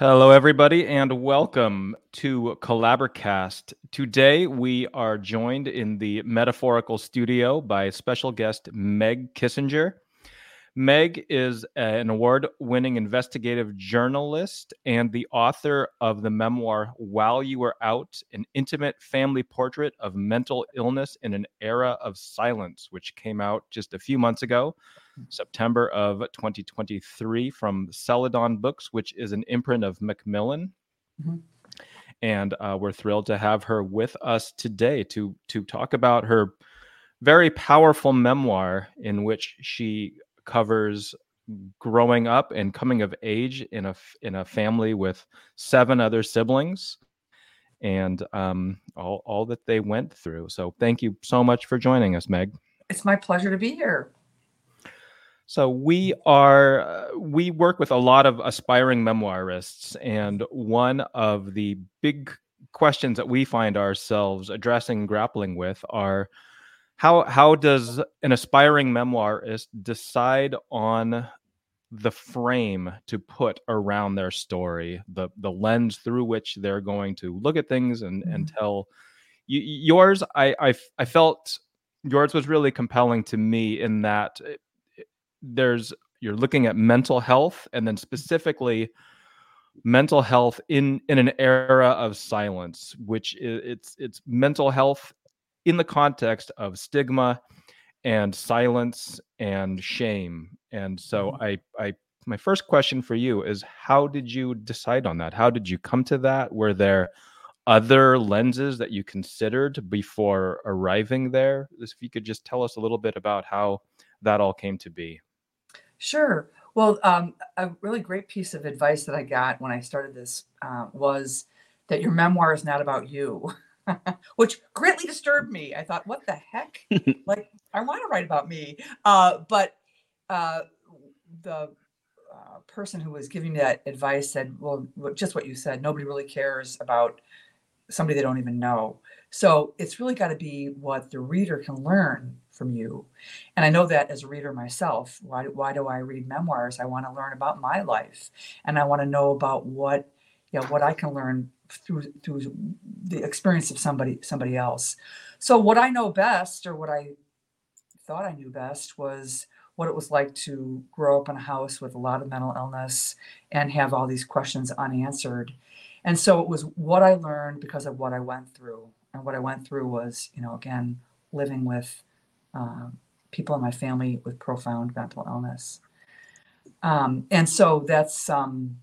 Hello, everybody, and welcome to Collaborcast. Today, we are joined in the metaphorical studio by special guest Meg Kissinger. Meg is an award winning investigative journalist and the author of the memoir While You Were Out An Intimate Family Portrait of Mental Illness in an Era of Silence, which came out just a few months ago. September of 2023 from Celadon Books, which is an imprint of Macmillan. Mm-hmm. And uh, we're thrilled to have her with us today to to talk about her very powerful memoir in which she covers growing up and coming of age in a in a family with seven other siblings and um, all all that they went through. So thank you so much for joining us, Meg. It's my pleasure to be here. So we are uh, we work with a lot of aspiring memoirists, and one of the big questions that we find ourselves addressing grappling with are how how does an aspiring memoirist decide on the frame to put around their story, the the lens through which they're going to look at things and mm-hmm. and tell. yours, I, I I felt yours was really compelling to me in that there's you're looking at mental health and then specifically mental health in in an era of silence which is, it's it's mental health in the context of stigma and silence and shame. And so mm-hmm. i i my first question for you is how did you decide on that? How did you come to that? Were there other lenses that you considered before arriving there? If you could just tell us a little bit about how that all came to be. Sure. Well, um, a really great piece of advice that I got when I started this uh, was that your memoir is not about you, which greatly disturbed me. I thought, what the heck? like, I want to write about me. Uh, but uh, the uh, person who was giving me that advice said, well, just what you said, nobody really cares about somebody they don't even know. So it's really got to be what the reader can learn from you. And I know that as a reader myself. Why, why do I read memoirs? I want to learn about my life and I want to know about what, you know, what I can learn through through the experience of somebody somebody else. So what I know best or what I thought I knew best was what it was like to grow up in a house with a lot of mental illness and have all these questions unanswered. And so it was what I learned because of what I went through. And what I went through was, you know, again, living with um, people in my family with profound mental illness. Um, and so that's um,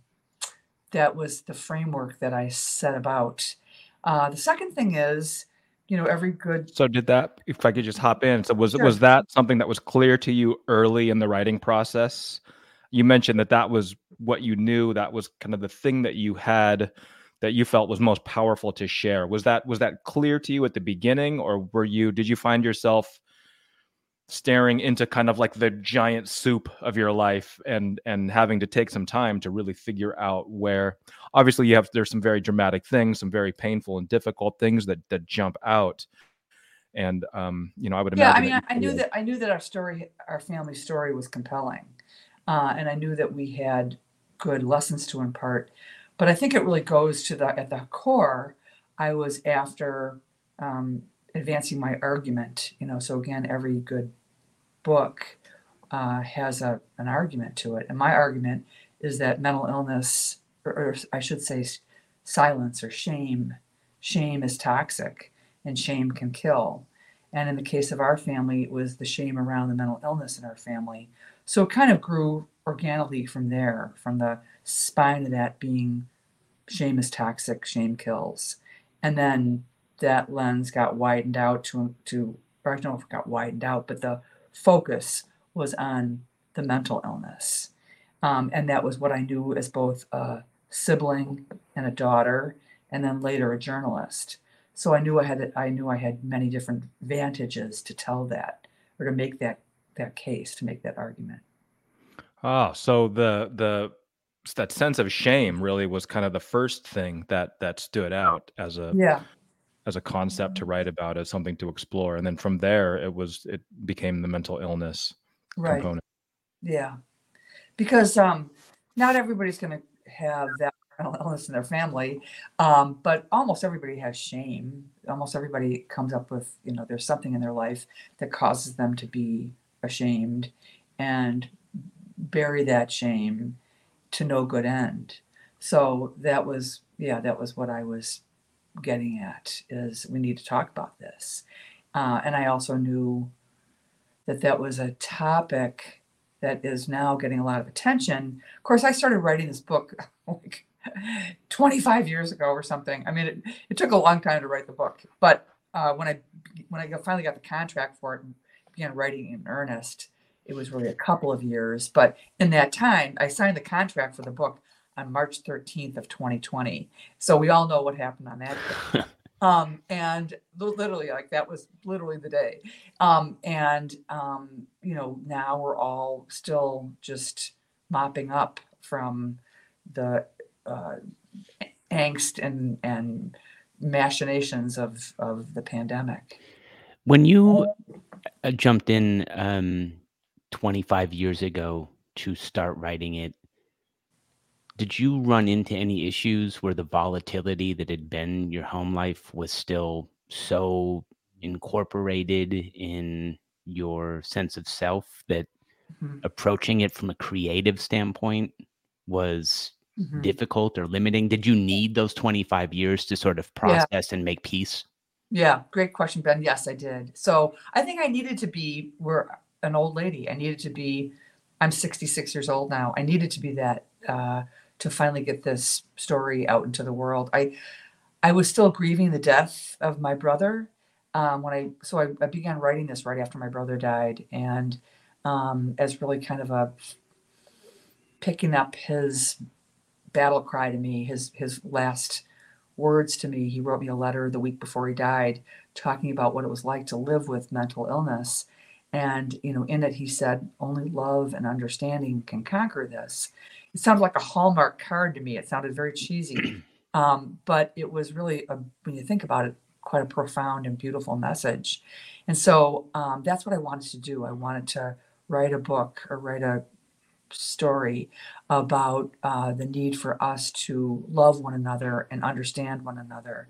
that was the framework that I set about. Uh, the second thing is, you know, every good. So did that? If I could just hop in, so was sure. was that something that was clear to you early in the writing process? You mentioned that that was what you knew. That was kind of the thing that you had that you felt was most powerful to share. Was that was that clear to you at the beginning, or were you did you find yourself staring into kind of like the giant soup of your life and and having to take some time to really figure out where obviously you have there's some very dramatic things some very painful and difficult things that that jump out. And um you know i would yeah i mean I, I knew that i knew that our story our family story was compelling uh, and i knew that we had good lessons to impart. But i think it really goes to the at the core i was after um, advancing my argument you know so again every good book uh, has a, an argument to it. And my argument is that mental illness or, or i should say silence or shame shame is toxic and shame can kill. And in the case of our family it was the shame around the mental illness in our family. So it kind of grew organically from there from the spine of that being shame is toxic shame kills. And then that lens got widened out to to or I don't know if it got widened out, but the focus was on the mental illness. Um, and that was what I knew as both a sibling and a daughter, and then later a journalist. So I knew I had I knew I had many different vantages to tell that or to make that that case to make that argument. Ah, so the the that sense of shame really was kind of the first thing that that stood out as a yeah as a concept to write about as something to explore and then from there it was it became the mental illness right. component yeah because um not everybody's going to have that mental illness in their family. Um, but almost everybody has shame. Almost everybody comes up with, you know, there's something in their life that causes them to be ashamed and bury that shame to no good end. So that was, yeah, that was what I was getting at is we need to talk about this. Uh, and I also knew that that was a topic that is now getting a lot of attention. Of course, I started writing this book like 25 years ago or something. I mean, it, it took a long time to write the book, but uh, when I when I finally got the contract for it and began writing in earnest, it was really a couple of years. But in that time, I signed the contract for the book on March 13th of 2020. So we all know what happened on that day. um, and literally, like that was literally the day. Um, and um, you know, now we're all still just mopping up from the uh, angst and and machinations of of the pandemic. When you uh, jumped in um, 25 years ago to start writing it, did you run into any issues where the volatility that had been your home life was still so incorporated in your sense of self that mm-hmm. approaching it from a creative standpoint was mm-hmm. difficult or limiting? Did you need those 25 years to sort of process yeah. and make peace? Yeah, great question, Ben. Yes, I did. So I think I needed to be we're an old lady. I needed to be. I'm 66 years old now. I needed to be that uh, to finally get this story out into the world. I I was still grieving the death of my brother um, when I so I, I, began writing this right after my brother died, and um, as really kind of a picking up his battle cry to me, his his last words to me. He wrote me a letter the week before he died, talking about what it was like to live with mental illness. And you know, in it he said, "Only love and understanding can conquer this." It sounded like a Hallmark card to me. It sounded very cheesy, um, but it was really, a, when you think about it, quite a profound and beautiful message. And so um, that's what I wanted to do. I wanted to write a book or write a story about uh, the need for us to love one another and understand one another.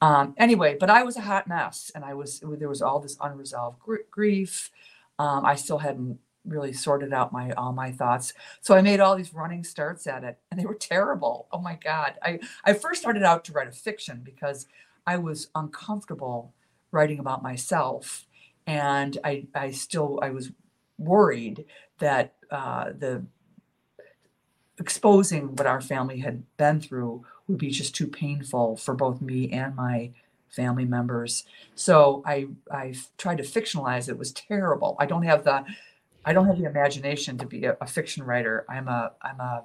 Um, anyway, but I was a hot mess, and I was there was all this unresolved gr- grief. Um, I still hadn't really sorted out my all my thoughts, so I made all these running starts at it, and they were terrible. Oh my god! I I first started out to write a fiction because I was uncomfortable writing about myself, and I I still I was worried that uh, the exposing what our family had been through would be just too painful for both me and my family members. So I I tried to fictionalize it. it was terrible. I don't have the I don't have the imagination to be a, a fiction writer. I'm a I'm a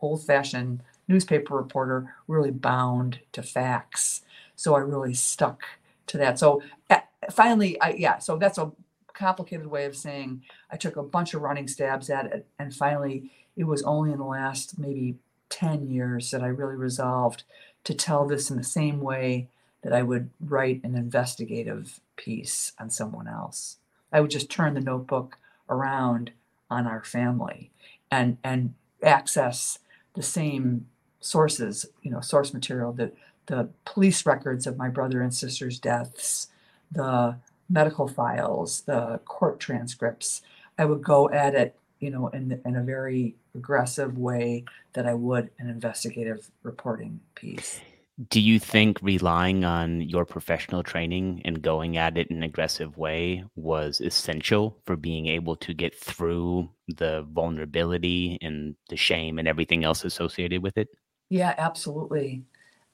old fashioned newspaper reporter, really bound to facts. So I really stuck to that. So uh, finally, I yeah. So that's a complicated way of saying I took a bunch of running stabs at it, and finally, it was only in the last maybe 10 years that I really resolved to tell this in the same way that I would write an investigative piece on someone else. I would just turn the notebook around on our family and and access the same sources, you know, source material, the the police records of my brother and sister's deaths, the medical files, the court transcripts. I would go at it, you know, in, in a very aggressive way that I would an investigative reporting piece. Do you think relying on your professional training and going at it in an aggressive way was essential for being able to get through the vulnerability and the shame and everything else associated with it? Yeah, absolutely.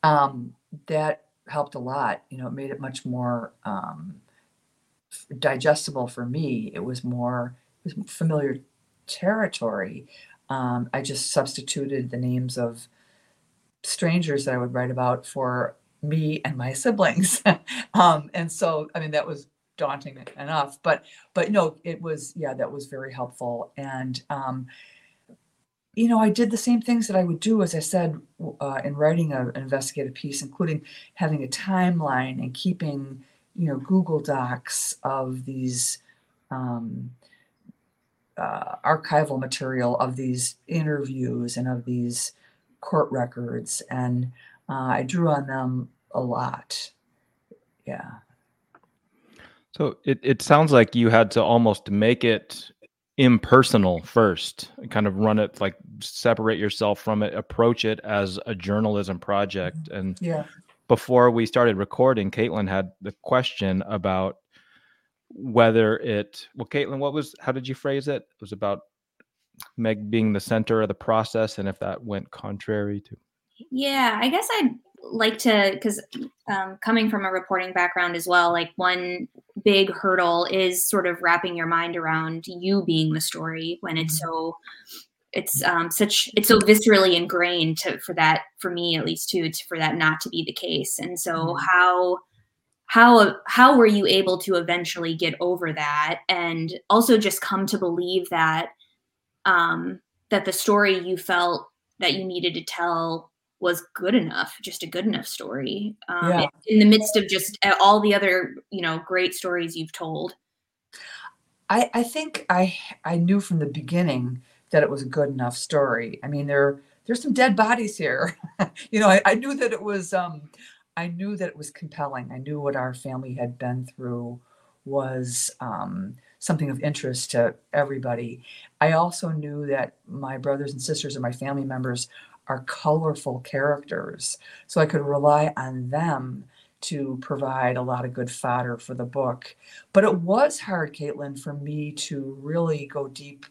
Um, that helped a lot. You know, it made it much more um, digestible for me. It was more it was familiar territory. Um, I just substituted the names of strangers that I would write about for me and my siblings, um, and so I mean that was daunting enough. But but no, it was yeah that was very helpful and. Um, you know, I did the same things that I would do, as I said, uh, in writing a, an investigative piece, including having a timeline and keeping you know Google Docs of these um, uh, archival material of these interviews and of these court records, and uh, I drew on them a lot. Yeah. So it, it sounds like you had to almost make it impersonal first, kind of run it like separate yourself from it, approach it as a journalism project. And Yeah. before we started recording, Katelyn had the question about whether it well, Katelyn, what was how did you phrase it? It was about Meg being the center of the process and if that went contrary to Yeah, I guess I'd like to, because um, coming from a reporting background as well, like one big hurdle is sort of wrapping your mind around you being the story when it's so, it's um, such, it's so viscerally ingrained to, for that, for me at least too, to, for that not to be the case. And so Mhm. how, how, how were you able to eventually get over that and also just come to believe that, um, that the story you felt that you needed to tell was good enough, just a good enough story. Um, Yeah. In the midst of just uh, all the other, you know, great stories you've told. I, I think I I knew from the beginning that it was a good enough story. I mean, there there's some dead bodies here. you know, I, I knew that it was um I knew that it was compelling. I knew what our family had been through was um something of interest to everybody. I also knew that my brothers and sisters and my family members are colorful characters. So I could rely on them to provide a lot of good fodder for the book. But it was hard, Katelyn, for me to really go deep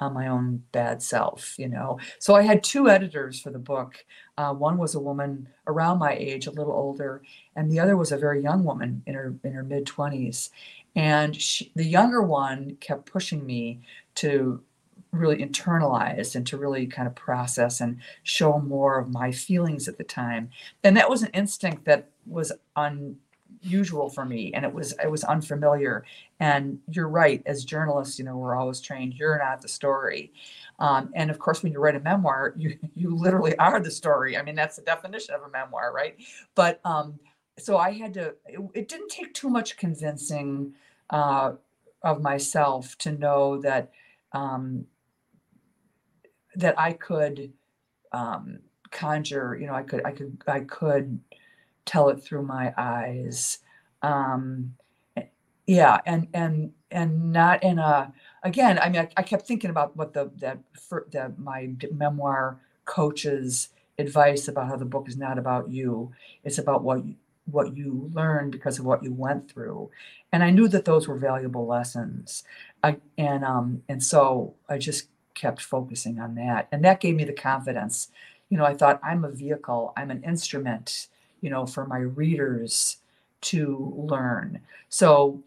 on my own bad self, you know. So I had two editors for the book. Uh, one was a woman around my age, a little older, and the other was a very young woman in her in her mid twenties. And she, the younger one kept pushing me to really internalize and to really kind of process and show more of my feelings at the time. And that was an instinct that was unusual for me and it was it was unfamiliar and you're right as journalists you know we're always trained you're not the story. Um, and of course when you write a memoir you you literally are the story. I mean that's the definition of a memoir right? But um, so i had to it, it didn't take too much convincing uh, of myself to know that um, that i could um, conjure you know i could i could i could tell it through my eyes. Um yeah and and and not in a again i mean i, I kept thinking about what the that for the my memoir coach's advice about how the book is not about you. It's about what you, what you learned because of what you went through. And i knew that those were valuable lessons. I, and um and so i just kept focusing on that. And that gave me the confidence. You know i thought i'm a vehicle. I'm an instrument you know for my readers to learn. So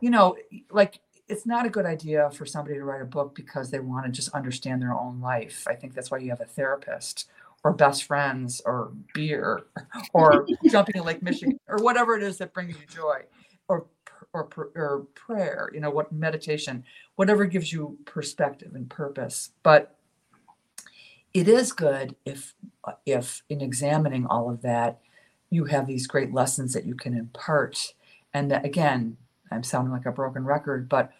you know like it's not a good idea for somebody to write a book because they want to just understand their own life. I think that's why you have a therapist or best friends or beer or jumping in lake michigan or whatever it is that brings you joy or or, or prayer you know what meditation whatever gives you perspective and purpose. But it is good if if in examining all of that you have these great lessons that you can impart. And that, again i'm sounding like a broken record but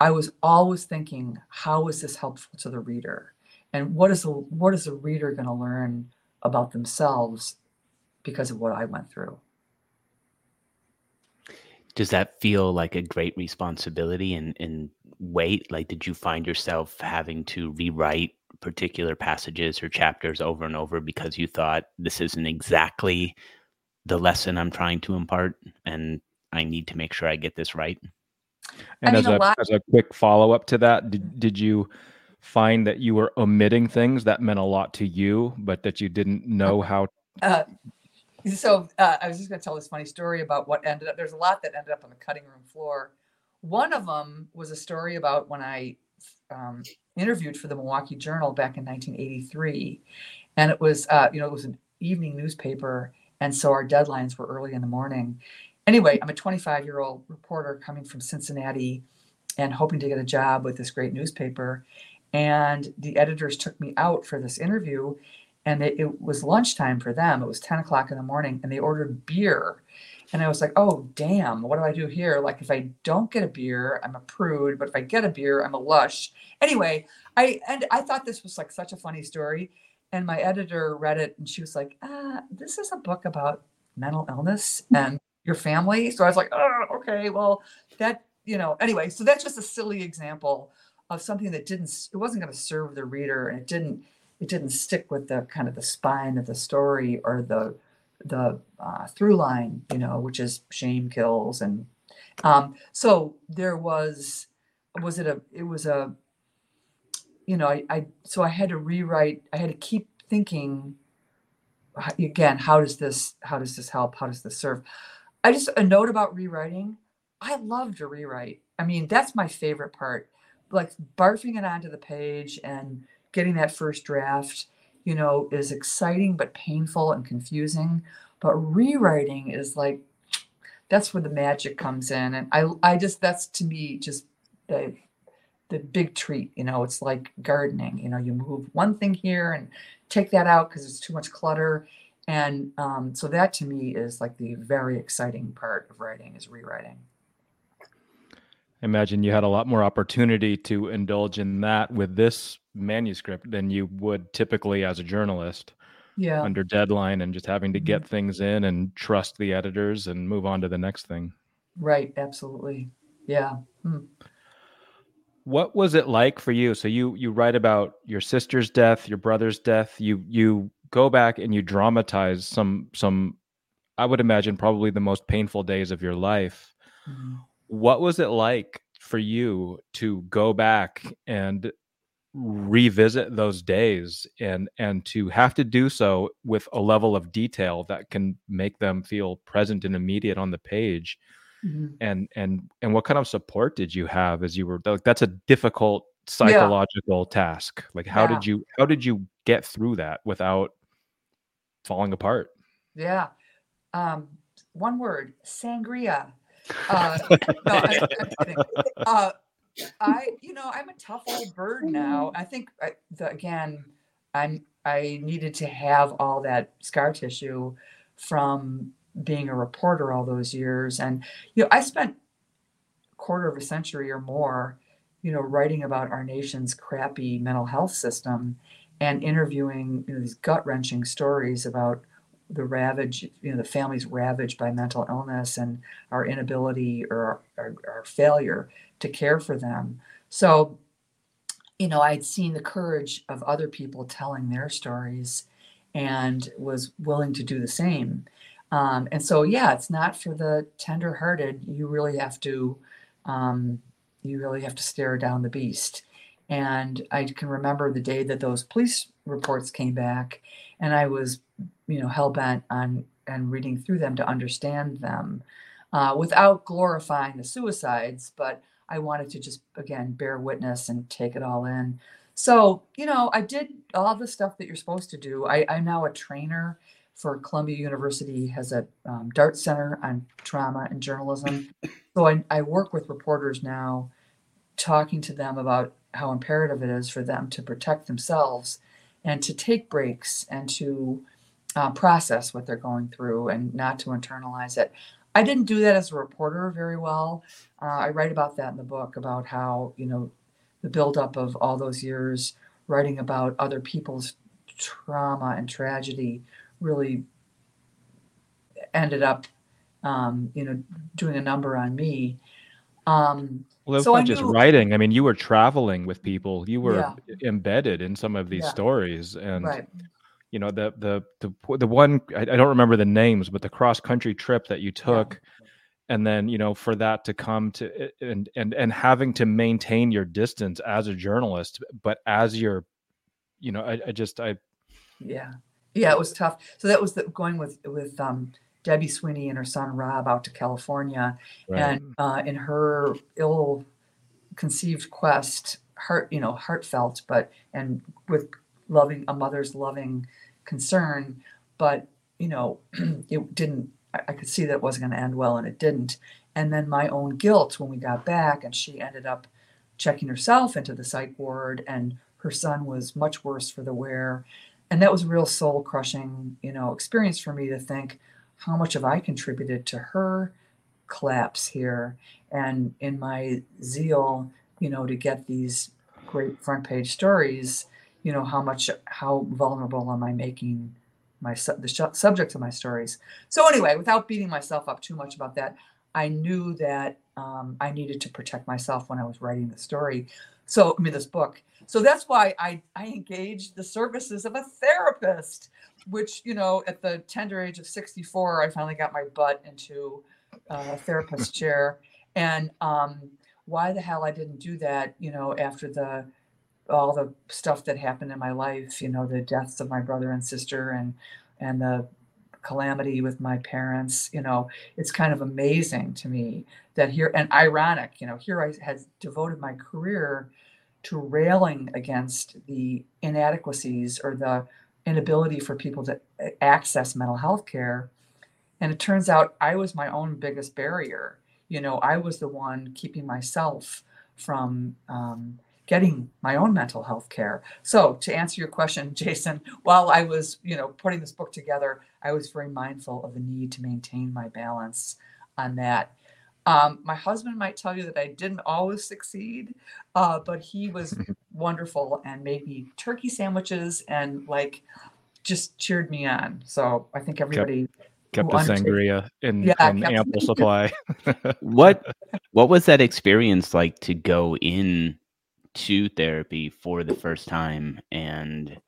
i was always thinking how is this helpful to the reader and what is the what is the reader going to learn about themselves because of what i went through Does that feel like a great responsibility and, and weight? Like, did you find yourself having to rewrite particular passages or chapters over and over because you thought this isn't exactly the lesson I'm trying to impart and I need to make sure I get this right? And mean, as a a, lot- as a quick follow up to that, did, did you find that you were omitting things that meant a lot to you, but that you didn't know how? Uh, so uh, I was just going to tell this funny story about what ended up. There's a lot that ended up on the cutting room floor. One of them was a story about when I um, interviewed for the Milwaukee Journal back in 1983, and it was uh, you know it was an evening newspaper, and so our deadlines were early in the morning. Anyway, I'm a 25 year old reporter coming from Cincinnati, and hoping to get a job with this great newspaper. And the editors took me out for this interview, and it, it was lunchtime for them. It was 10 o'clock in the morning, and they ordered beer. And I was like, oh, damn, what do I do here? Like, if I don't get a beer, I'm a prude, but if I get a beer, I'm a lush. Anyway, I and I thought this was like such a funny story. and my editor read it and she was like, ah, this is a book about mental illness and your family. So I was like, oh, okay, well, that, you know, anyway, so that's just a silly example of something that didn't, it wasn't going to serve the reader and it didn't, it didn't stick with the kind of the spine of the story or the, the uh, through line, you know, which is shame kills. And um, so there was, was it a, it was a, you know, I, I, so I had to rewrite, I had to keep thinking again, how does this, how does this help? How does this serve? I just, a note about rewriting. I love to rewrite. I mean, that's my favorite part. Like barfing it onto the page and getting that first draft, you know, is exciting but painful and confusing. But rewriting is like, that's where the magic comes in. And I, I just, that's to me just the the big treat. You know, it's like gardening. You know, you move one thing here and take that out because it's too much clutter. And um, so that to me is like the very exciting part of writing is rewriting. I imagine you had a lot more opportunity to indulge in that with this manuscript than you would typically as a journalist. Yeah. Under deadline and just having to get Mhm. things in and trust the editors and move on to the next thing. Right. Absolutely. Yeah. Hmm. What was it like for you? So you you write about your sister's death, your brother's death. You you go back and you dramatize some some I would imagine probably the most painful days of your life. Mhm. What was it like for you to go back and revisit those days and and to have to do so with a level of detail that can make them feel present and immediate on the page? Mhm. and and and what kind of support did you have as you were like that's a difficult psychological task like how Yeah. did you how did you get through that without falling apart Yeah. Um, one word, sangria. Uh, no, I, I'm. Uh, I, you know, I'm a tough old bird now. I think I, the, again, I'm I needed to have all that scar tissue from being a reporter all those years, and you know, I spent a quarter of a century or more, you know, writing about our nation's crappy mental health system and interviewing you know these gut wrenching stories about the ravage, you know, the families ravaged by mental illness and our inability or our, our failure to care for them. So, you know, I'd seen the courage of other people telling their stories and was willing to do the same. Um, and so, yeah, it's not for the tender-hearted. You really have to, um, you really have to stare down the beast. And I can remember the day that those police reports came back, and I was, you know, hell bent on and reading through them to understand them, uh, without glorifying the suicides, but I wanted to just again bear witness and take it all in. So, you know, I did all the stuff that you're supposed to do. I, I'm now a trainer for Columbia University has a um, Dart Center on trauma and journalism. So I, I work with reporters now, talking to them about how imperative it is for them to protect themselves and to take breaks and to uh, process what they're going through and not to internalize it. I didn't do that as a reporter very well. Uh, I write about that in the book about how, you know, the buildup of all those years writing about other people's trauma and tragedy really ended up, um, you know, doing a number on me. Um, well it's So I not just knew- writing i mean you were traveling with people you were Yeah. embedded in some of these Yeah. stories and right. you know the the the the one I, I don't remember the names but the cross country trip that you took and then you know for that to come to and and and having to maintain your distance as a journalist but as you're you know i, I just i Yeah. Yeah, it was tough. So that was the, going with with um, Debbie Sweeney and her son Rob out to California, and uh, in her ill conceived quest, heart you know heartfelt, but and with loving a mother's loving concern, but you know it didn't. I, I could see that it wasn't going to end well, and it didn't. And then my own guilt when we got back, and she ended up checking herself into the psych ward, and her son was much worse for the wear and that was a real soul crushing you know experience for me to think how much have i contributed to her collapse here and in my zeal you know to get these great front page stories you know, how much, how vulnerable am I making my the subjects of my stories. So anyway, without beating myself up too much about that, I knew that um, I needed to protect myself when I was writing the story. So I mean this book. So that's why I I engaged the services of a therapist, which you know at the tender age of 64, I finally got my butt into a therapist chair. And um, why the hell I didn't do that, you know, after the all the stuff that happened in my life, you know, the deaths of my brother and sister and and the calamity with my parents, you know, it's kind of amazing to me that here and ironic, you know, here I had devoted my career to railing against the inadequacies or the inability for people to access mental health care. And it turns out I was my own biggest barrier. You know, I was the one keeping myself from um, getting my own mental health care. So to answer your question, Jason, while I was, you know, putting this book together, I was very mindful of the need to maintain my balance on that. Um, my husband might tell you that I didn't always succeed, uh, but he was wonderful and made me turkey sandwiches and like just cheered me on. So I think everybody kept, kept the sangria in, yeah, in ample supply. what what was that experience like to go in to therapy for the first time and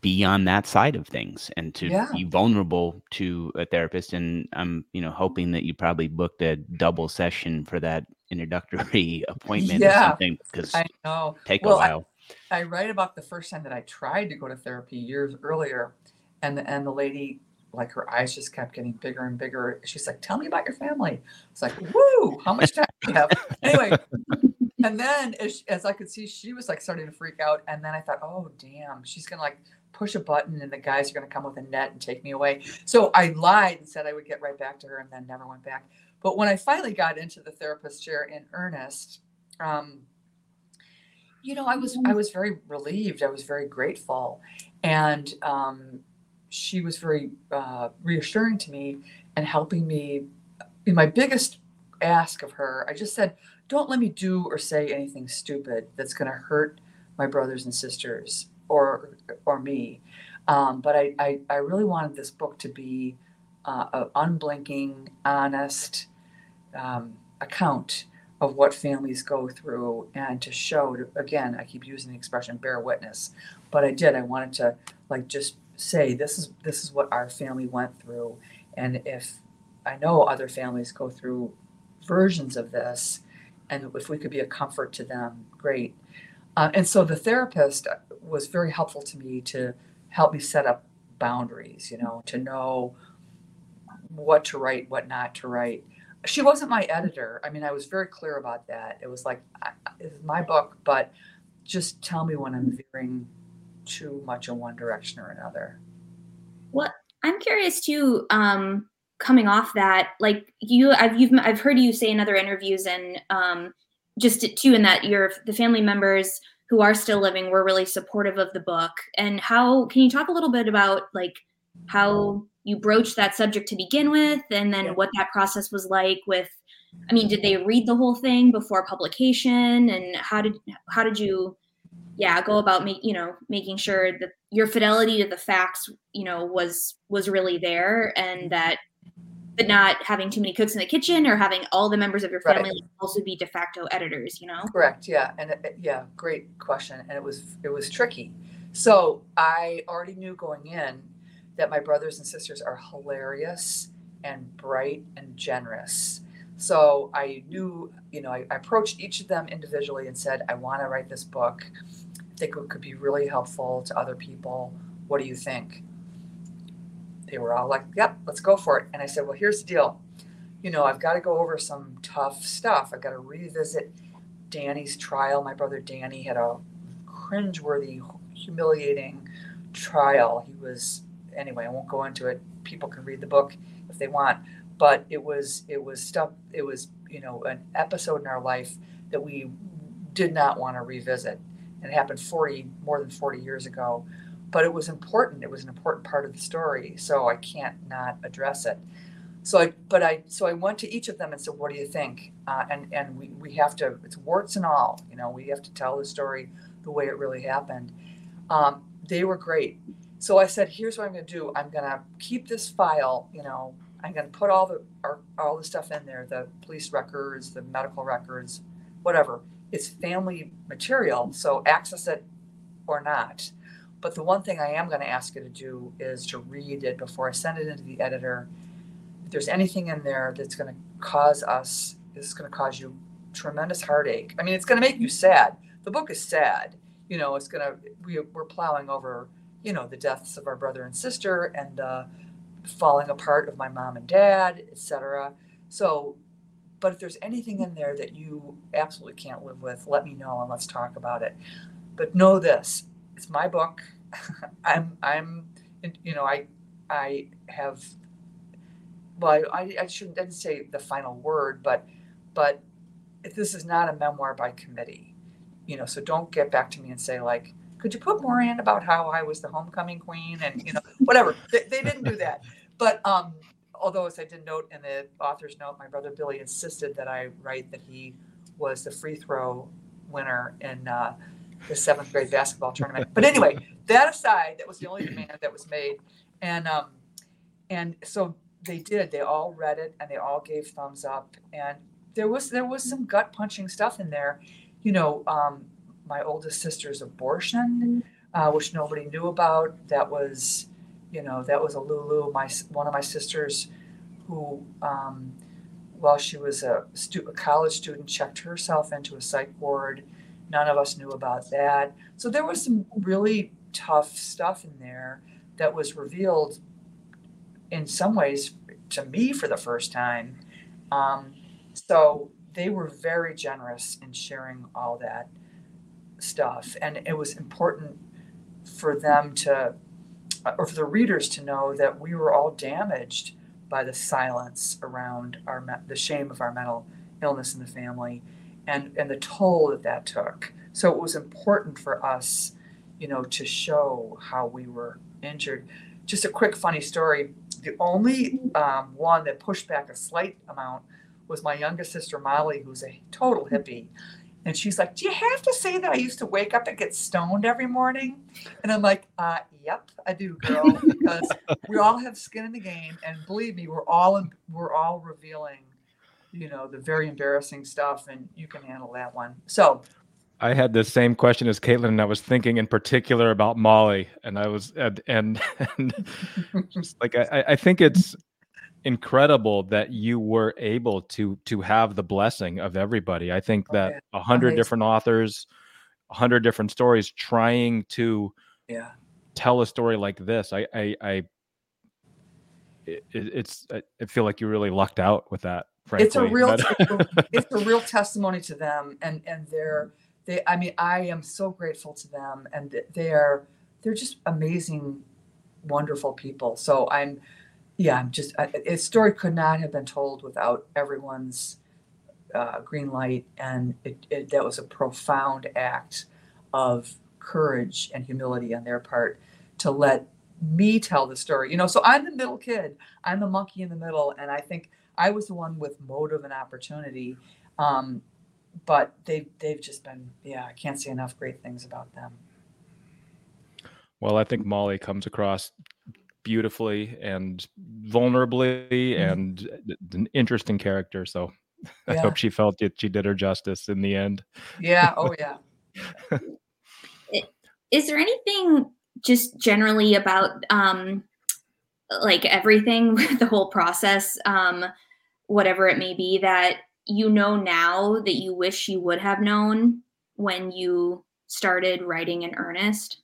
be on that side of things and to yeah. be vulnerable to a therapist and i'm you know hoping that you probably booked a double session for that introductory appointment yeah, or something because i know take well, a while I, I write about the first time that i tried to go to therapy years earlier and the, and the lady like her eyes just kept getting bigger and bigger she's like tell me about your family it's like woo how much time do you have anyway and then as, as, I could see, she was like starting to freak out. And then I thought, oh, damn, she's going to like push a button and the guys are going to come with a net and take me away. So I lied and said I would get right back to her and then never went back. But when I finally got into the therapist chair in earnest, um, you know, I was I was very relieved. I was very grateful, and um, she was very uh, reassuring to me and helping me. In my biggest ask of her, I just said, don't let me do or say anything stupid that's going to hurt my brothers and sisters or or me. Um, but I, I, I really wanted this book to be uh, an unblinking, honest um, account of what families go through and to show to, again i keep using the expression bear witness but i did i wanted to like just say this is this is what our family went through and if i know other families go through versions of this and if we could be a comfort to them, great. Uh, and so the therapist was very helpful to me to help me set up boundaries, you know, to know what to write, what not to write. She wasn't my editor. I mean, I was very clear about that. It was like, is my book, but just tell me when I'm veering too much in one direction or another. Well, I'm curious too. Um, coming off that like you i've you've i've heard you say in other interviews and um just too in that your the family members who are still living were really supportive of the book and how can you talk a little bit about like how you broached that subject to begin with and then what that process was like with i mean did they read the whole thing before publication and how did how did you yeah go about make you know making sure that your fidelity to the facts you know was was really there and mm-hmm. that but not having too many cooks in the kitchen or having all the members of your family right. also be de facto editors you know? Correct yeah and it, yeah great question and it was it was tricky. So i already knew going in that my brothers and sisters are hilarious and bright and generous so i knew you know i, I approached each of them individually and said i want to write this book i think it could be really helpful to other people what do you think they were all like, yep, let's go for it. And I said, well, here's the deal. You know, I've got to go over some tough stuff. I've got to revisit Danny's trial. My brother Danny had a cringeworthy, humiliating trial. He was, anyway, I won't go into it. People can read the book if they want. But it was, it was stuff, it was, you know, an episode in our life that we did not want to revisit. And it happened 40, more than 40 years ago but it was important. It was an important part of the story, so I can't not address it. So I, but I, so I went to each of them and said, "What do you think?" Uh, and and we we have to. It's warts and all. You know, we have to tell the story the way it really happened. Um, they were great. So I said, here's what I'm going to do. I'm going to keep this file, you know, I'm going to put all the our, all the stuff in there, the police records, the medical records, whatever. It's family material, so access it or not. But the one thing I am going to ask you to do is to read it before I send it into the editor. If there's anything in there that's going to cause us, this is going to cause you tremendous heartache. I mean, it's going to make you sad. The book is sad. You know, it's going to, we, we're plowing over, you know, the deaths of our brother and sister and uh, falling apart of my mom and dad, etc. So, but if there's anything in there that you absolutely can't live with, let me know and let's talk about it. But know this: it's my book. I'm, I'm, you know, I, I have. Well, I, I shouldn't didn't say the final word, but, but this is not a memoir by committee, you know. So don't get back to me and say like, could you put more in about how I was the homecoming queen and you know whatever. they, they didn't do that, but um, although as I did note in the author's note, my brother Billy insisted that I write that he was the free throw winner in uh, the seventh grade basketball tournament. But anyway, that aside, that was the only demand that was made, and um, and so they did. They all read it and they all gave thumbs up. And there was there was some gut punching stuff in there, you know. Um, my oldest sister's abortion, uh, which nobody knew about. That was, you know, that was a Lulu. My one of my sisters, who, um, while she was a, stu- a college student, checked herself into a psych ward. None of us knew about that. So there was some really tough stuff in there that was revealed in some ways to me for the first time. Um, so they were very generous in sharing all that stuff. And it was important for them to, or for the readers to know that we were all damaged by the silence around our the shame of our mental illness in the family and and the toll that that took. So it was important for us you know to show how we were injured. Just a quick funny story. The only um, one that pushed back a slight amount was my youngest sister molly who's a total hippie and she's like, Do you have to say that I used to wake up and get stoned every morning? And I'm like, uh, Yep, I do, girl, because we all have skin in the game. And believe me, we're all in, we're all revealing, you know, the very embarrassing stuff, and you can handle that one. So I had the same question as Katelyn, and I was thinking in particular about Molly, and I was and and, and like I, I think it's incredible that you were able to to have the blessing of everybody. I think oh, that a hundred different authors, a hundred different stories, trying to yeah tell a story like this. I I, I it, it's I feel like you really lucked out with that. Frankly, it's a real it's, a, real testimony to them, and and they're mm-hmm. they. I mean, I am so grateful to them, and they're they're just amazing, wonderful people. So I'm yeah, I'm just a story could not have been told without everyone's uh, green light, and it, it, that was a profound act of courage and humility on their part to let me tell the story. You know, so I'm the middle kid. I'm the monkey in the middle, and I think I was the one with motive and opportunity. Um, but they they've just been yeah, I can't say enough great things about them. Well, I think Molly comes across beautifully and vulnerably mm-hmm. and an interesting character. So yeah. I hope she felt that she did her justice in the end. Yeah. Oh, yeah. Is there anything just generally about um, like everything, the whole process, um, whatever it may be, that you know now that you wish you would have known when you started writing in earnest?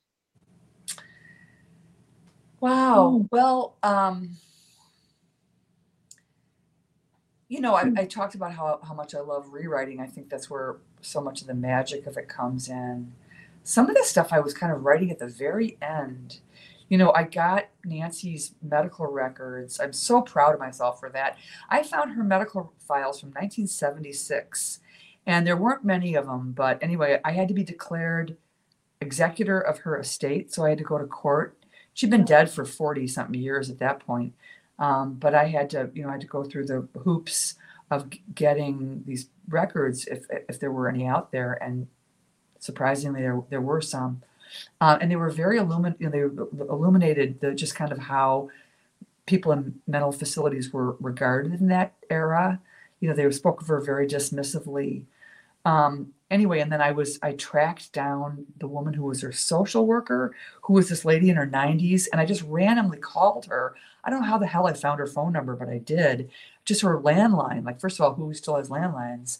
Wow. Well, um, you know, I. I talked about how, how much I love rewriting. I think that's where so much of the magic of it comes in. Some of the stuff I was kind of writing at the very end. You know, I got Nancy's medical records. I'm so proud of myself for that. I found her medical files from 1976, and there weren't many of them. But anyway, I had to be declared executor of her estate, so I had to go to court she'd been dead for 40 something years at that point. Um, but I had to, you know, I had to go through the hoops of getting these records if if there were any out there, and surprisingly, there there were some. uh, and they were very illumin- you know, they illuminated the just kind of how people in mental facilities were regarded in that era. You know, they were spoken for very dismissively. Um, anyway, and then I was I tracked down the woman who was her social worker, who was this lady in her 90s, and I just randomly called her. I don't know how the hell I found her phone number, but I did. Just her landline. Like, first of all, who still has landlines?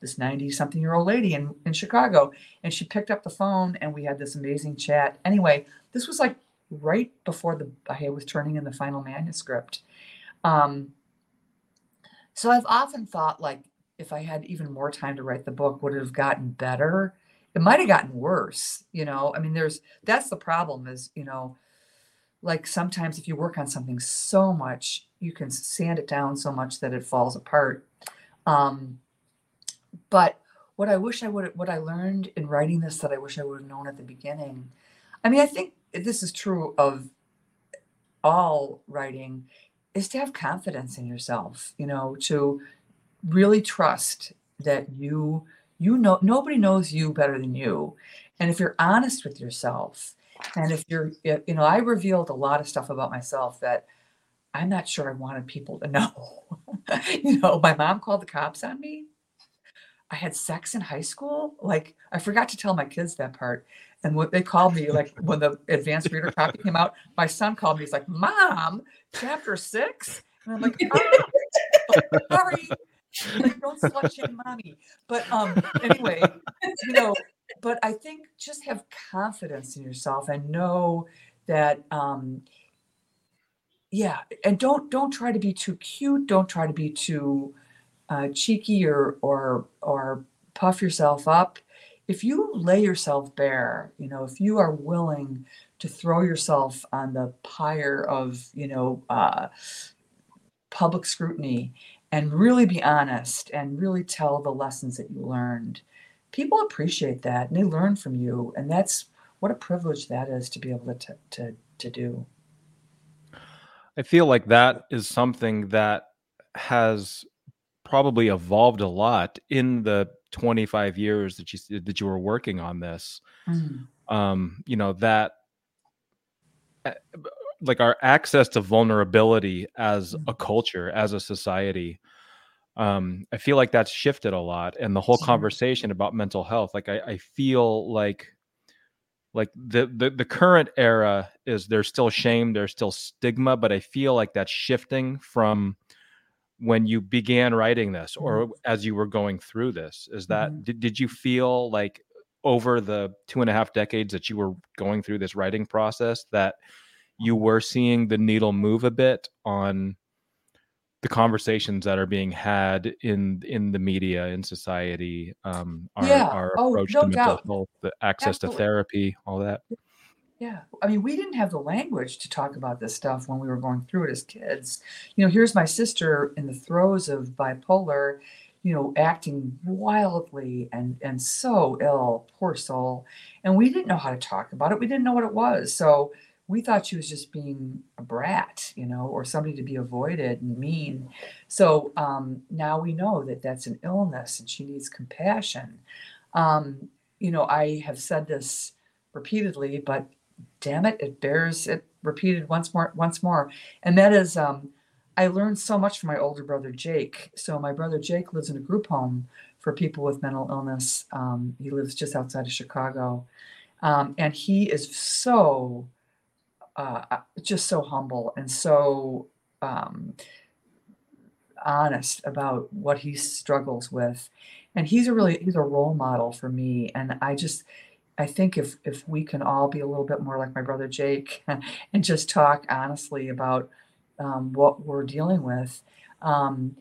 This 90 something year old lady in, in Chicago. And she picked up the phone and we had this amazing chat. Anyway, this was like right before the I was turning in the final manuscript. Um, so I've often thought like if I had even more time to write the book, would it have gotten better? It might have gotten worse, you know. I mean, there's that's the problem is, you know, like sometimes if you work on something so much, you can sand it down so much that it falls apart. Um, but what I wish I would have what I learned in writing this that I wish I would have known at the beginning. I mean, I think this is true of all writing is to have confidence in yourself, you know, to really trust that you you know nobody knows you better than you. And if you're honest with yourself and if you're you know i revealed a lot of stuff about myself that i'm not sure i wanted people to know. You know my mom called the cops on me. I had sex in high school. Like i forgot to tell my kids that part. And what they called me like when the advanced reader copy came out my son called me. He's like mom chapter six? And i'm like oh, sorry like don't slut shame mommy. But um anyway, you know, but I think just have confidence in yourself and know that um yeah, and don't don't try to be too cute, don't try to be too uh, cheeky or or or puff yourself up. If you lay yourself bare, you know, if you are willing to throw yourself on the pyre of, you know, uh, public scrutiny and really be honest and really tell the lessons that you learned. People appreciate that and they learn from you. And that's what a privilege that is to be able to, to, to do. I feel like that is something that has probably evolved a lot in the 25 years that you that you were working on this. Mm. Um, you know that eh, like our access to vulnerability as a mm-hmm. culture as a society um, i feel like that's shifted a lot and the whole conversation about mental health like i, I feel like like the, the the current era is there's still shame there's still stigma but i feel like that's shifting from when you began writing this or mm-hmm. as you were going through this is that mm-hmm. did, did you feel like over the two and a half decades that you were going through this writing process that you were seeing the needle move a bit on the conversations that are being had in in the media in society um our, yeah. our oh, approach no to mental doubt. health the access Absolutely. to therapy all that yeah i mean we didn't have the language to talk about this stuff when we were going through it as kids you know here's my sister in the throes of bipolar you know acting wildly and and so ill poor soul and we didn't know how to talk about it we didn't know what it was so we thought she was just being a brat, you know, or somebody to be avoided and mean. So um, now we know that that's an illness and she needs compassion. Um, you know, I have said this repeatedly, but damn it, it bears it repeated once more, once more. And that is, um, I learned so much from my older brother Jake. So my brother Jake lives in a group home for people with mental illness. Um, he lives just outside of Chicago, um, and he is so uh, uh, just so humble and so um, honest about what he struggles with. And he's a really he's a role model for me. And i just i think if if we can all be a little bit more like my brother jake and just talk honestly about um, what we're dealing with um,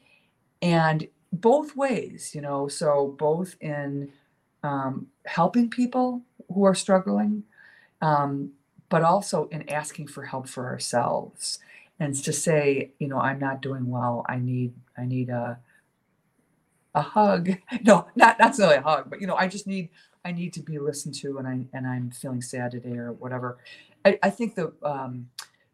and both ways you know so both in um, helping people who are struggling um, but also in asking for help for ourselves and to say you know i'm not doing well. I need i need a a hug. No not not necessarily a hug but you know i just need i need to be listened to and i and i'm feeling sad today or whatever. I, I think the um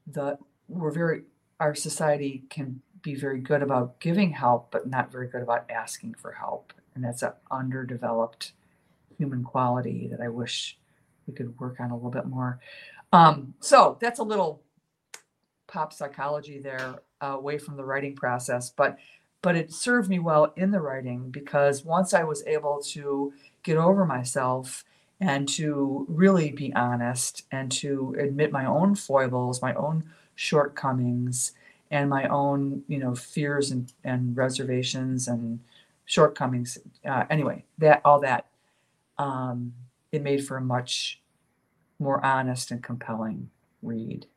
the we're very our society can be very good about giving help but not very good about asking for help. And that's an underdeveloped human quality that i wish we could work on a little bit more. Um, so that's a little pop psychology there, uh, away from the writing process, but but it served me well in the writing because once I was able to get over myself and to really be honest and to admit my own foibles, my own shortcomings, and my own you know fears and, and reservations and shortcomings. Uh, anyway, that all that um, it made for a much more honest and compelling read.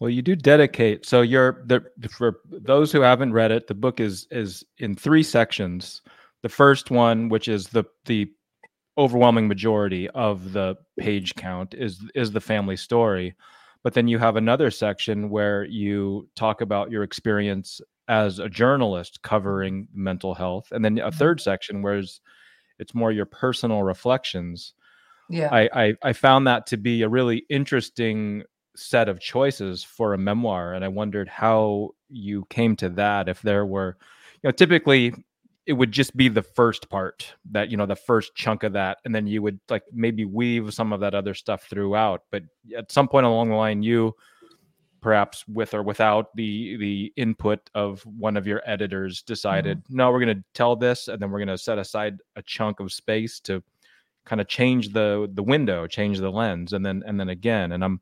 Well, you do dedicate. So you're the for those who haven't read it, the book is is in three sections. The first one, which is the the overwhelming majority of the page count, is is the family story. But then you have another section where you talk about your experience as a journalist covering mental health, and then a Mm-hmm. third section where it's it's more your personal reflections. Yeah. I, I I found that to be a really interesting set of choices for a memoir, and I wondered how you came to that. If there were, you know, typically it would just be the first part that you know the first chunk of that, and then you would like maybe weave some of that other stuff throughout. But at some point along the line, you perhaps with or without the the input of one of your editors mm-hmm. decided no we're going to tell this and then we're going to set aside a chunk of space to kind of change the the window change the lens and then and then again and i'm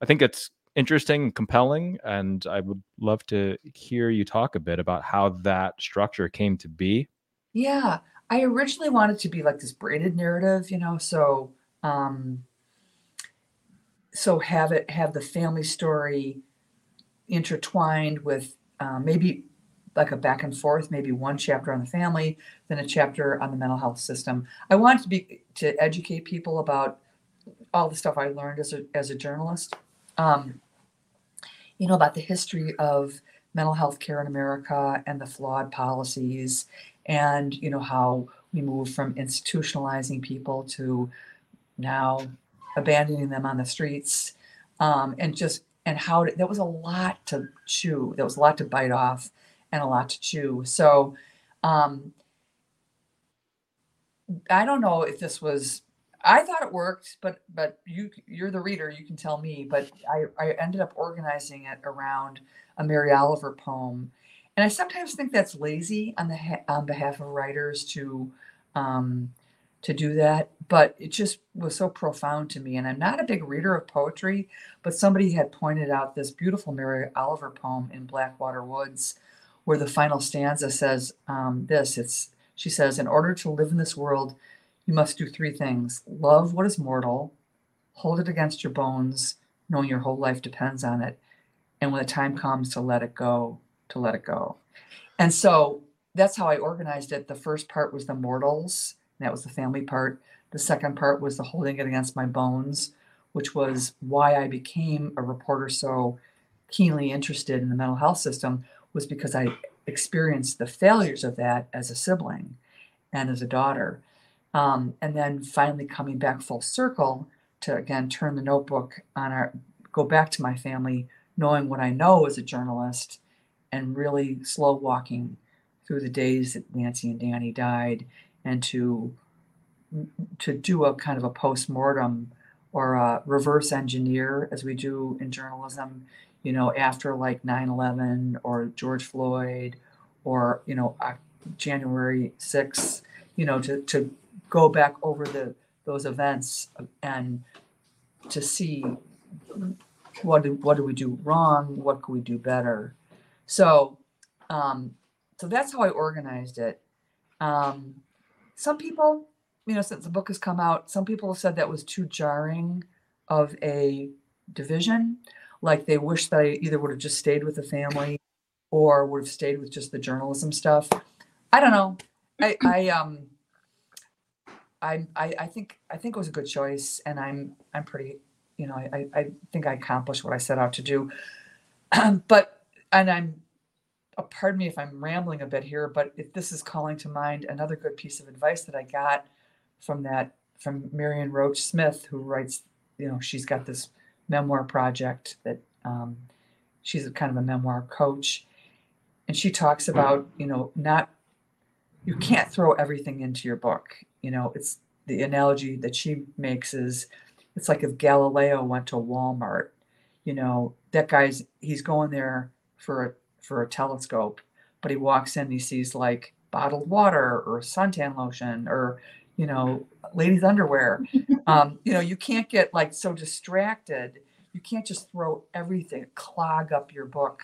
i think it's interesting and compelling and i would love to hear you talk a bit about how that structure came to be. Yeah, I originally wanted to be like this braided narrative, you know, so um so have it have the family story intertwined with uh, maybe like a back and forth, maybe one chapter on the family, then a chapter on the mental health system. I wanted to be to educate people about all the stuff I learned as a as a journalist. Um, you know about the history of mental health care in America and the flawed policies and you know how we move from institutionalizing people to now abandoning them on the streets um, and just and how to, there was a lot to chew there was a lot to bite off and a lot to chew so um, i don't know if this was i thought it worked but but you you're the reader you can tell me but i i ended up organizing it around a mary oliver poem and I sometimes think that's lazy on the on behalf of writers to um, to do that, but it just was so profound to me. And I'm not a big reader of poetry, but somebody had pointed out this beautiful Mary Oliver poem in Blackwater Woods, where the final stanza says um, this. It's she says, "In order to live in this world, you must do three things: love what is mortal, hold it against your bones, knowing your whole life depends on it, and when the time comes to let it go." to let it go. And so that's how I organized it. The first part was the mortals, that was the family part. The second part was the holding it against my bones, which was why I became a reporter so keenly interested in the mental health system, was because I experienced the failures of that as a sibling and as a daughter. Um, and then finally coming back full circle to again turn the notebook on our go back to my family, knowing what I know as a journalist and really slow walking through the days that Nancy and Danny died and to to do a kind of a post-mortem or a reverse engineer as we do in journalism you know after like 9-11 or george floyd or you know january 6th you know to, to go back over the those events and to see what do, what do we do wrong what could we do better so, um, so that's how I organized it. Um, some people, you know, since the book has come out, some people said that was too jarring of a division. Like they wish that I either would have just stayed with the family or would have stayed with just the journalism stuff. I don't know. I, I um, I, I, I think I think it was a good choice, and I'm I'm pretty, you know, I I think I accomplished what I set out to do. Um, but and I'm, uh, pardon me if I'm rambling a bit here, but if this is calling to mind another good piece of advice that I got from that from Marion Roach Smith, who writes, you know, she's got this memoir project that um, she's a kind of a memoir coach, and she talks about, you know, not you can't throw everything into your book. You know, it's the analogy that she makes is it's like if Galileo went to Walmart, you know, that guy's he's going there for a for a telescope, but he walks in, he sees like bottled water or suntan lotion or you know ladies underwear. Um, you know you can't get like so distracted you can't just throw everything clog up your book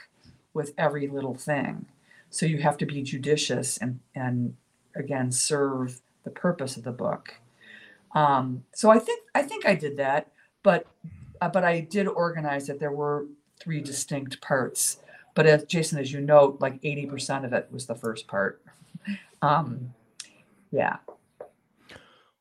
with every little thing. So you have to be judicious and and again serve the purpose of the book. Um, so i think i think i did that but uh, but i did organize that there were three distinct parts. But as jason as you note like 80% of it was the first part. Um, yeah.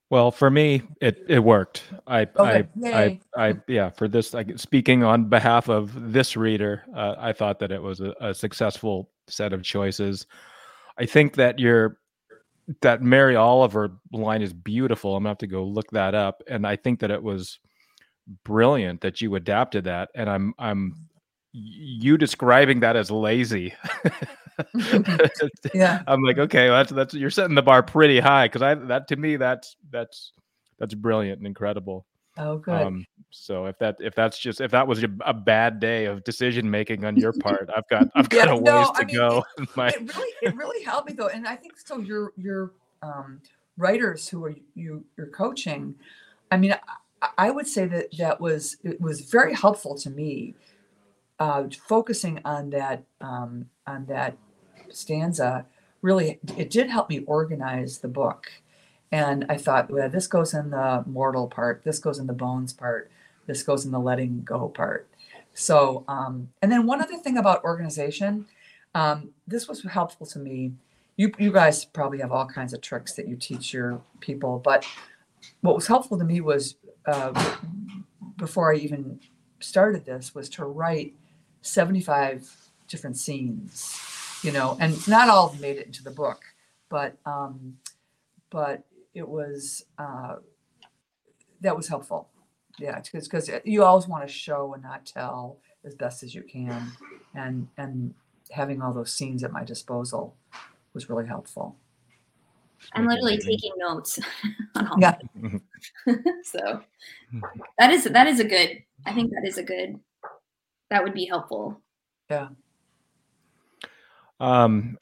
Well, for me, it it worked. I Okay. I, I I yeah. For this, like speaking on behalf of this reader, uh, I thought that it was a, a successful set of choices. I think that your that Mary Oliver line is beautiful. I'm gonna have to go look that up, and I think that it was brilliant that you adapted that. And I'm I'm you describing that as lazy. Yeah. I'm like, okay, well, that's that's you're setting the bar pretty high because I that to me that's that's that's brilliant and incredible. Oh, good. Um, so if that if that's just if that was a, a bad day of decision making on your part, I've got I've got Yeah, a ways no, to I mean, go. in my, it really it really helped me though and i think so your your um, writers who are you you're coaching i mean I, I would say that that was it was very helpful to me uh, focusing on that um, on that stanza really it did help me organize the book. And i thought well this goes in the mortal part this goes in the bones part this goes in the letting go part. So um, and then one other thing about organization um, this was helpful to me. You, you guys probably have all kinds of tricks that you teach your people, but what was helpful to me was uh, before I even started this was to write 75 different scenes, you know, and not all of them made it into the book, but um, but it was uh, that was helpful. Yeah, because you always want to show and not tell as best as you can, and and having all those scenes at my disposal was really helpful. I'm literally taking notes on all Yeah. so that is that is a good. I think that is a good. That would be helpful. Um,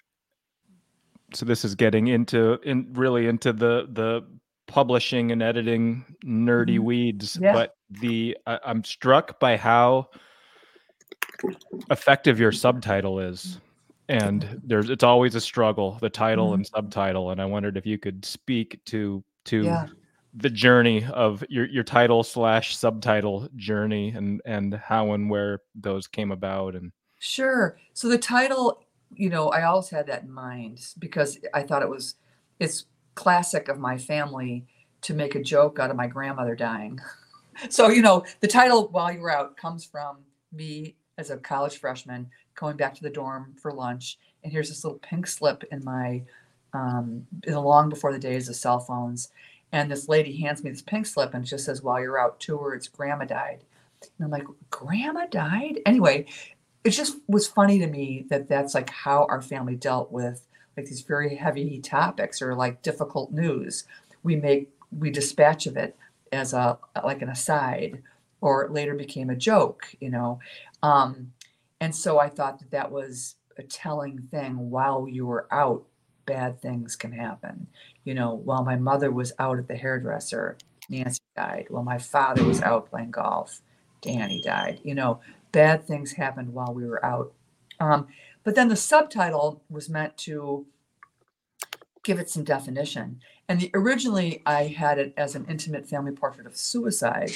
so this is getting into in really into the the publishing and editing nerdy Mhm. weeds, Yeah. but the I, I'm struck by how effective your subtitle is. And there's it's always a struggle, the title and subtitle. And I wondered if you could speak to to Yeah. the journey of your your title slash subtitle journey and and how and where those came about and Sure. So the title, you know, I always had that in mind because I thought it was it's classic of my family to make a joke out of my grandmother dying. So, you know, the title While You Were Out comes from me as a college freshman going back to the dorm for lunch. And here's this little pink slip in my um in the long before the days of cell phones. And this lady hands me this pink slip and just says, While you're out, two words, grandma died. And I'm like, Grandma died? Anyway, it just was funny to me that that's like how our family dealt with like these very heavy topics or like difficult news. We make we dispatch of it as a like an aside or it later became a joke you know? Um, and so i thought that that was a telling thing while you were out bad things can happen. You know while my mother was out at the hairdresser nancy died. While my father was out playing golf danny died. You know bad things happened while we were out. Um, but then the subtitle was meant to give it some definition. And the, originally, I had it as an intimate family portrait of suicide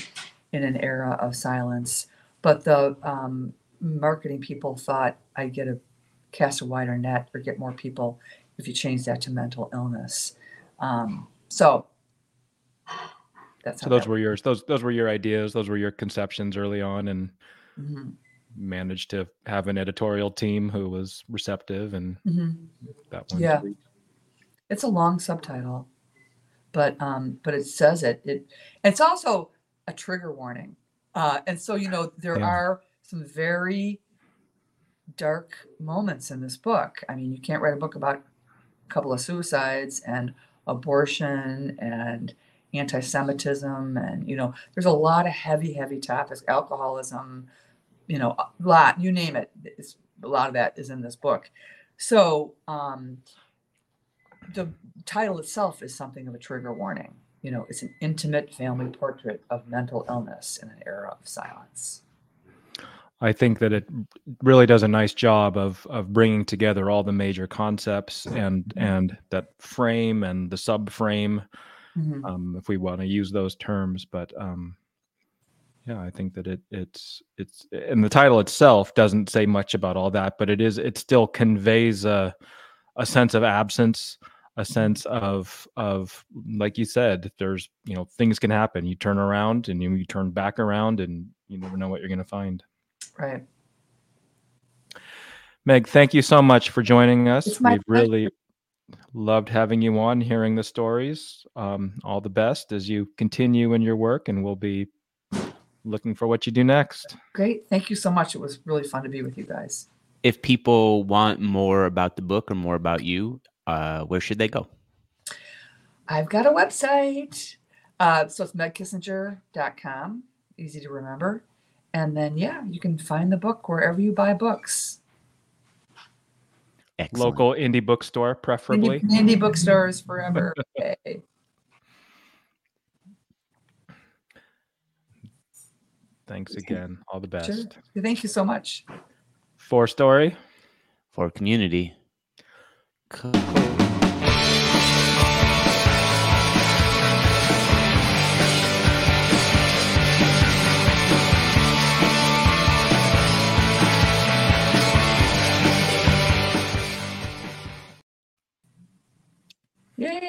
in an era of silence. But the um, marketing people thought I'd get a cast a wider net or get more people if you change that to mental illness. Um, so that's so those that- were yours those those were your ideas those were your conceptions early on and Mhm, managed to have an editorial team who was receptive and mhm. that one Yeah. It's a long subtitle, but um, but it says it. It it's also a trigger warning, uh, and so you know there Yeah. are some very dark moments in this book. I mean, you can't write a book about a couple of suicides and abortion and anti-Semitism, and you know, there's a lot of heavy, heavy topics, alcoholism, you know, a lot, you name it. It's, a lot of that is in this book. So um, the title itself is something of a trigger warning. You know, it's an intimate family portrait of mental illness in an era of silence. I think that it really does a nice job of of bringing together all the major concepts and and that frame and the subframe, Mhm. um, if we want to use those terms. But um, yeah, I think that it it's it's and the title itself doesn't say much about all that, but it is it still conveys a a sense of absence, a sense of of like you said, there's you know things can happen. You turn around and you, you turn back around and you never know what you're going to find. Right. Meg, thank you so much for joining us. We've really loved having you on, hearing the stories. Um, all the best as you continue in your work, and we'll be looking for what you do next. Great. Thank you so much. It was really fun to be with you guys. If people want more about the book or more about you, uh, where should they go? I've got a website. Uh, so it's megkissinger.com. Easy to remember. And then, yeah, you can find the book wherever you buy books. Excellent. Local indie bookstore, preferably. Indie, indie bookstores forever. Okay. Thanks again. All the best. Sure. Thank you so much. For story. for community. Cool.